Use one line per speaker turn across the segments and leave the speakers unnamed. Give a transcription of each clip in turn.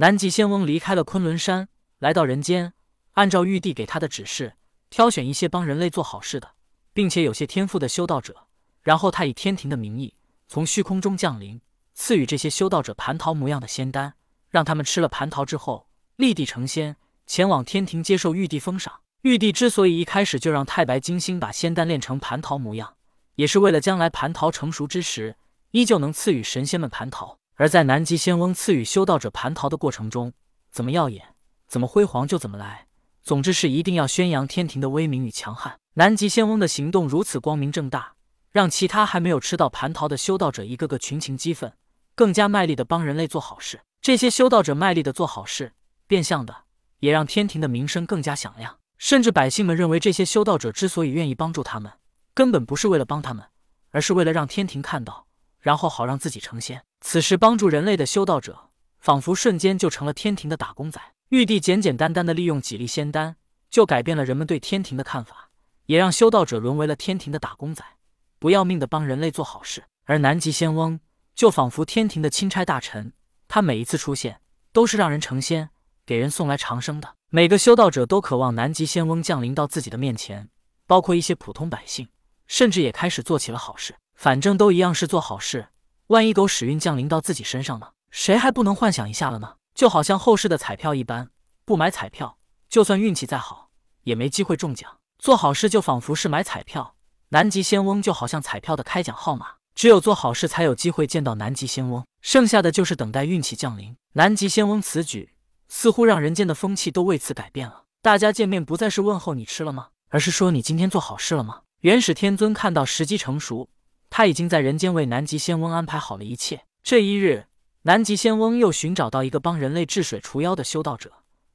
南极仙翁离开了昆仑山，来到人间，按照玉帝给他的指示，挑选一些帮人类做好事的，并且有些天赋的修道者。然后他以天庭的名义，从虚空中降临，赐予这些修道者蟠桃模样的仙丹，让他们吃了蟠桃之后立地成仙，前往天庭接受玉帝封赏。玉帝之所以一开始就让太白金星把仙丹炼成蟠桃模样，也是为了将来蟠桃成熟之时，依旧能赐予神仙们蟠桃。而在南极仙翁赐予修道者蟠桃的过程中，怎么耀眼，怎么辉煌就怎么来。总之是一定要宣扬天庭的威名与强悍。南极仙翁的行动如此光明正大，让其他还没有吃到蟠桃的修道者一个个群情激愤，更加卖力的帮人类做好事。这些修道者卖力的做好事，变相的也让天庭的名声更加响亮。甚至百姓们认为，这些修道者之所以愿意帮助他们，根本不是为了帮他们，而是为了让天庭看到。然后好让自己成仙。此时帮助人类的修道者，仿佛瞬间就成了天庭的打工仔。玉帝简简单单的利用几粒仙丹，就改变了人们对天庭的看法，也让修道者沦为了天庭的打工仔，不要命的帮人类做好事。而南极仙翁就仿佛天庭的钦差大臣，他每一次出现，都是让人成仙，给人送来长生的。每个修道者都渴望南极仙翁降临到自己的面前，包括一些普通百姓，甚至也开始做起了好事。反正都一样是做好事，万一狗屎运降临到自己身上呢？谁还不能幻想一下了呢？就好像后世的彩票一般，不买彩票，就算运气再好，也没机会中奖。做好事就仿佛是买彩票，南极仙翁就好像彩票的开奖号码，只有做好事才有机会见到南极仙翁，剩下的就是等待运气降临。南极仙翁此举似乎让人间的风气都为此改变了，大家见面不再是问候你吃了吗，而是说你今天做好事了吗？元始天尊看到时机成熟。他已经在人间为南极仙翁安排好了一切。这一日，南极仙翁又寻找到一个帮人类治水除妖的修道者，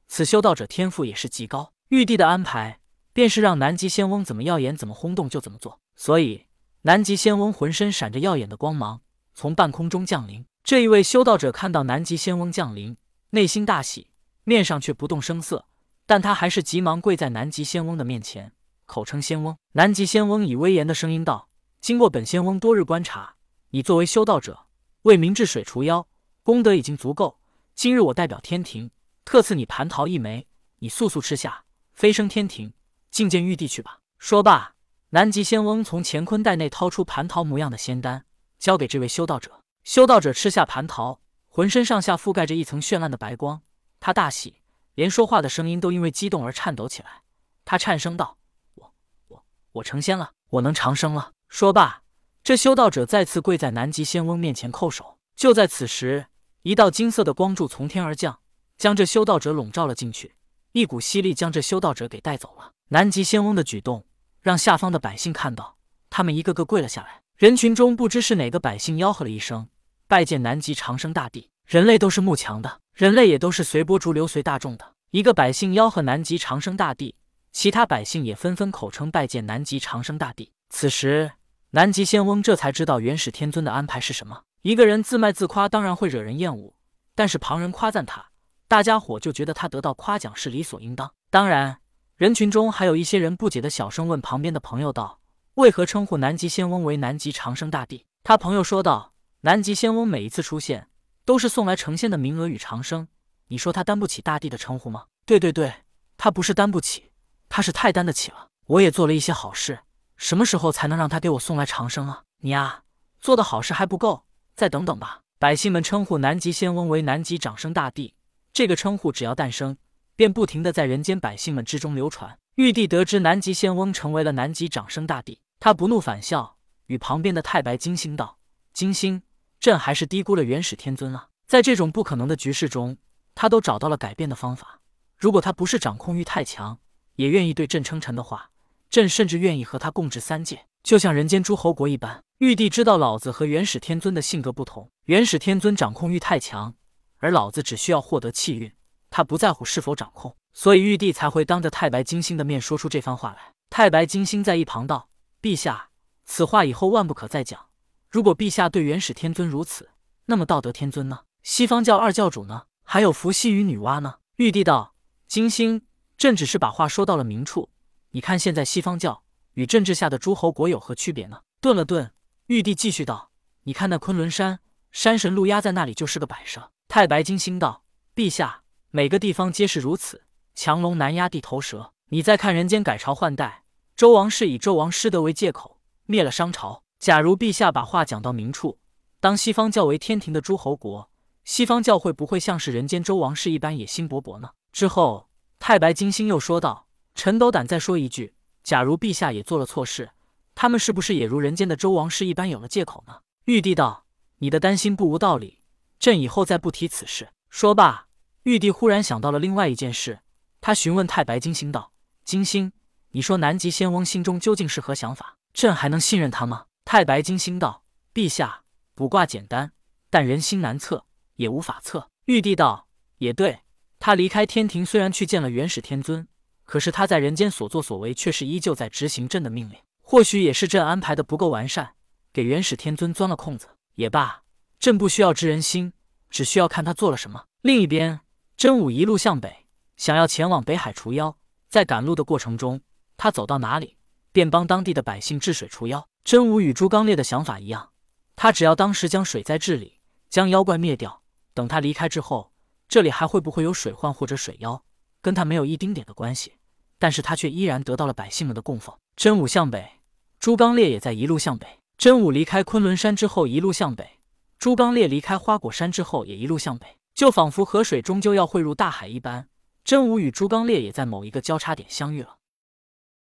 此修道者天赋也是极高。玉帝的安排便是让南极仙翁怎么耀眼、怎么轰动就怎么做。所以，南极仙翁浑身闪着耀眼的光芒，从半空中降临。这一位修道者看到南极仙翁降临，内心大喜，面上却不动声色，但他还是急忙跪在南极仙翁的面前，口称仙翁。南极仙翁以威严的声音道。经过本仙翁多日观察，你作为修道者，为民治水除妖，功德已经足够。今日我代表天庭，特赐你蟠桃一枚，你速速吃下，飞升天庭，觐见玉帝去吧。说罢，南极仙翁从乾坤袋内掏出蟠桃模样的仙丹，交给这位修道者。修道者吃下蟠桃，浑身上下覆盖着一层绚烂的白光，他大喜，连说话的声音都因为激动而颤抖起来。他颤声道：“我、我、我成仙了，我能长生了。”说罢，这修道者再次跪在南极仙翁面前叩首。就在此时，一道金色的光柱从天而降，将这修道者笼罩了进去。一股吸力将这修道者给带走了。南极仙翁的举动让下方的百姓看到，他们一个个跪了下来。人群中不知是哪个百姓吆喝了一声：“拜见南极长生大帝！”人类都是慕强的，人类也都是随波逐流、随大众的。一个百姓吆喝南极长生大帝，其他百姓也纷纷口称拜见南极长生大帝。此时。南极仙翁这才知道元始天尊的安排是什么。一个人自卖自夸，当然会惹人厌恶；但是旁人夸赞他，大家伙就觉得他得到夸奖是理所应当。当然，人群中还有一些人不解的小声问旁边的朋友道：“为何称呼南极仙翁为南极长生大帝？”他朋友说道：“南极仙翁每一次出现，都是送来成仙的名额与长生。你说他担不起大帝的称呼吗？”“对对对，他不是担不起，他是太担得起了。我也做了一些好事。”什么时候才能让他给我送来长生啊？你啊，做的好事还不够，再等等吧。百姓们称呼南极仙翁为南极长生大帝，这个称呼只要诞生，便不停的在人间百姓们之中流传。玉帝得知南极仙翁成为了南极长生大帝，他不怒反笑，与旁边的太白金星道：“金星，朕还是低估了元始天尊啊。在这种不可能的局势中，他都找到了改变的方法。如果他不是掌控欲太强，也愿意对朕称臣的话。”朕甚至愿意和他共治三界，就像人间诸侯国一般。玉帝知道老子和元始天尊的性格不同，元始天尊掌控欲太强，而老子只需要获得气运，他不在乎是否掌控，所以玉帝才会当着太白金星的面说出这番话来。太白金星在一旁道：“陛下，此话以后万不可再讲。如果陛下对元始天尊如此，那么道德天尊呢？西方教二教主呢？还有伏羲与女娲呢？”玉帝道：“金星，朕只是把话说到了明处。”你看，现在西方教与政治下的诸侯国有何区别呢？顿了顿，玉帝继续道：“你看那昆仑山，山神陆压在那里就是个摆设。”太白金星道：“陛下，每个地方皆是如此，强龙难压地头蛇。你再看人间改朝换代，周王室以纣王失德为借口灭了商朝。假如陛下把话讲到明处，当西方教为天庭的诸侯国，西方教会不会像是人间周王室一般野心勃勃呢？之后，太白金星又说道：“陈斗胆再说一句，假如陛下也做了错事，他们是不是也如人间的周王室一般有了借口呢？”玉帝道：“你的担心不无道理，朕以后再不提此事。”说罢，玉帝忽然想到了另外一件事，他询问太白金星道。金星，你说南极仙翁心中究竟是何想法？朕还能信任他吗？太白金星道：“陛下，卜卦简单，但人心难测，也无法测。”玉帝道：“也对，他离开天庭，虽然去见了元始天尊，可是他在人间所作所为，却是依旧在执行朕的命令。或许也是朕安排的不够完善，给元始天尊钻了空子。也罢，朕不需要知人心，只需要看他做了什么。”另一边，真武一路向北，想要前往北海除妖。在赶路的过程中，他走到哪里，便帮当地的百姓治水除妖。真武与朱刚烈的想法一样，他只要当时将水灾治理，将妖怪灭掉。等他离开之后，这里还会不会有水患或者水妖，跟他没有一丁点的关系。但是他却依然得到了百姓们的供奉。真武向北，朱刚烈也在一路向北。真武离开昆仑山之后一路向北，朱刚烈离开花果山之后也一路向北，就仿佛河水终究要汇入大海一般。真武与朱刚烈也在某一个交叉点相遇了。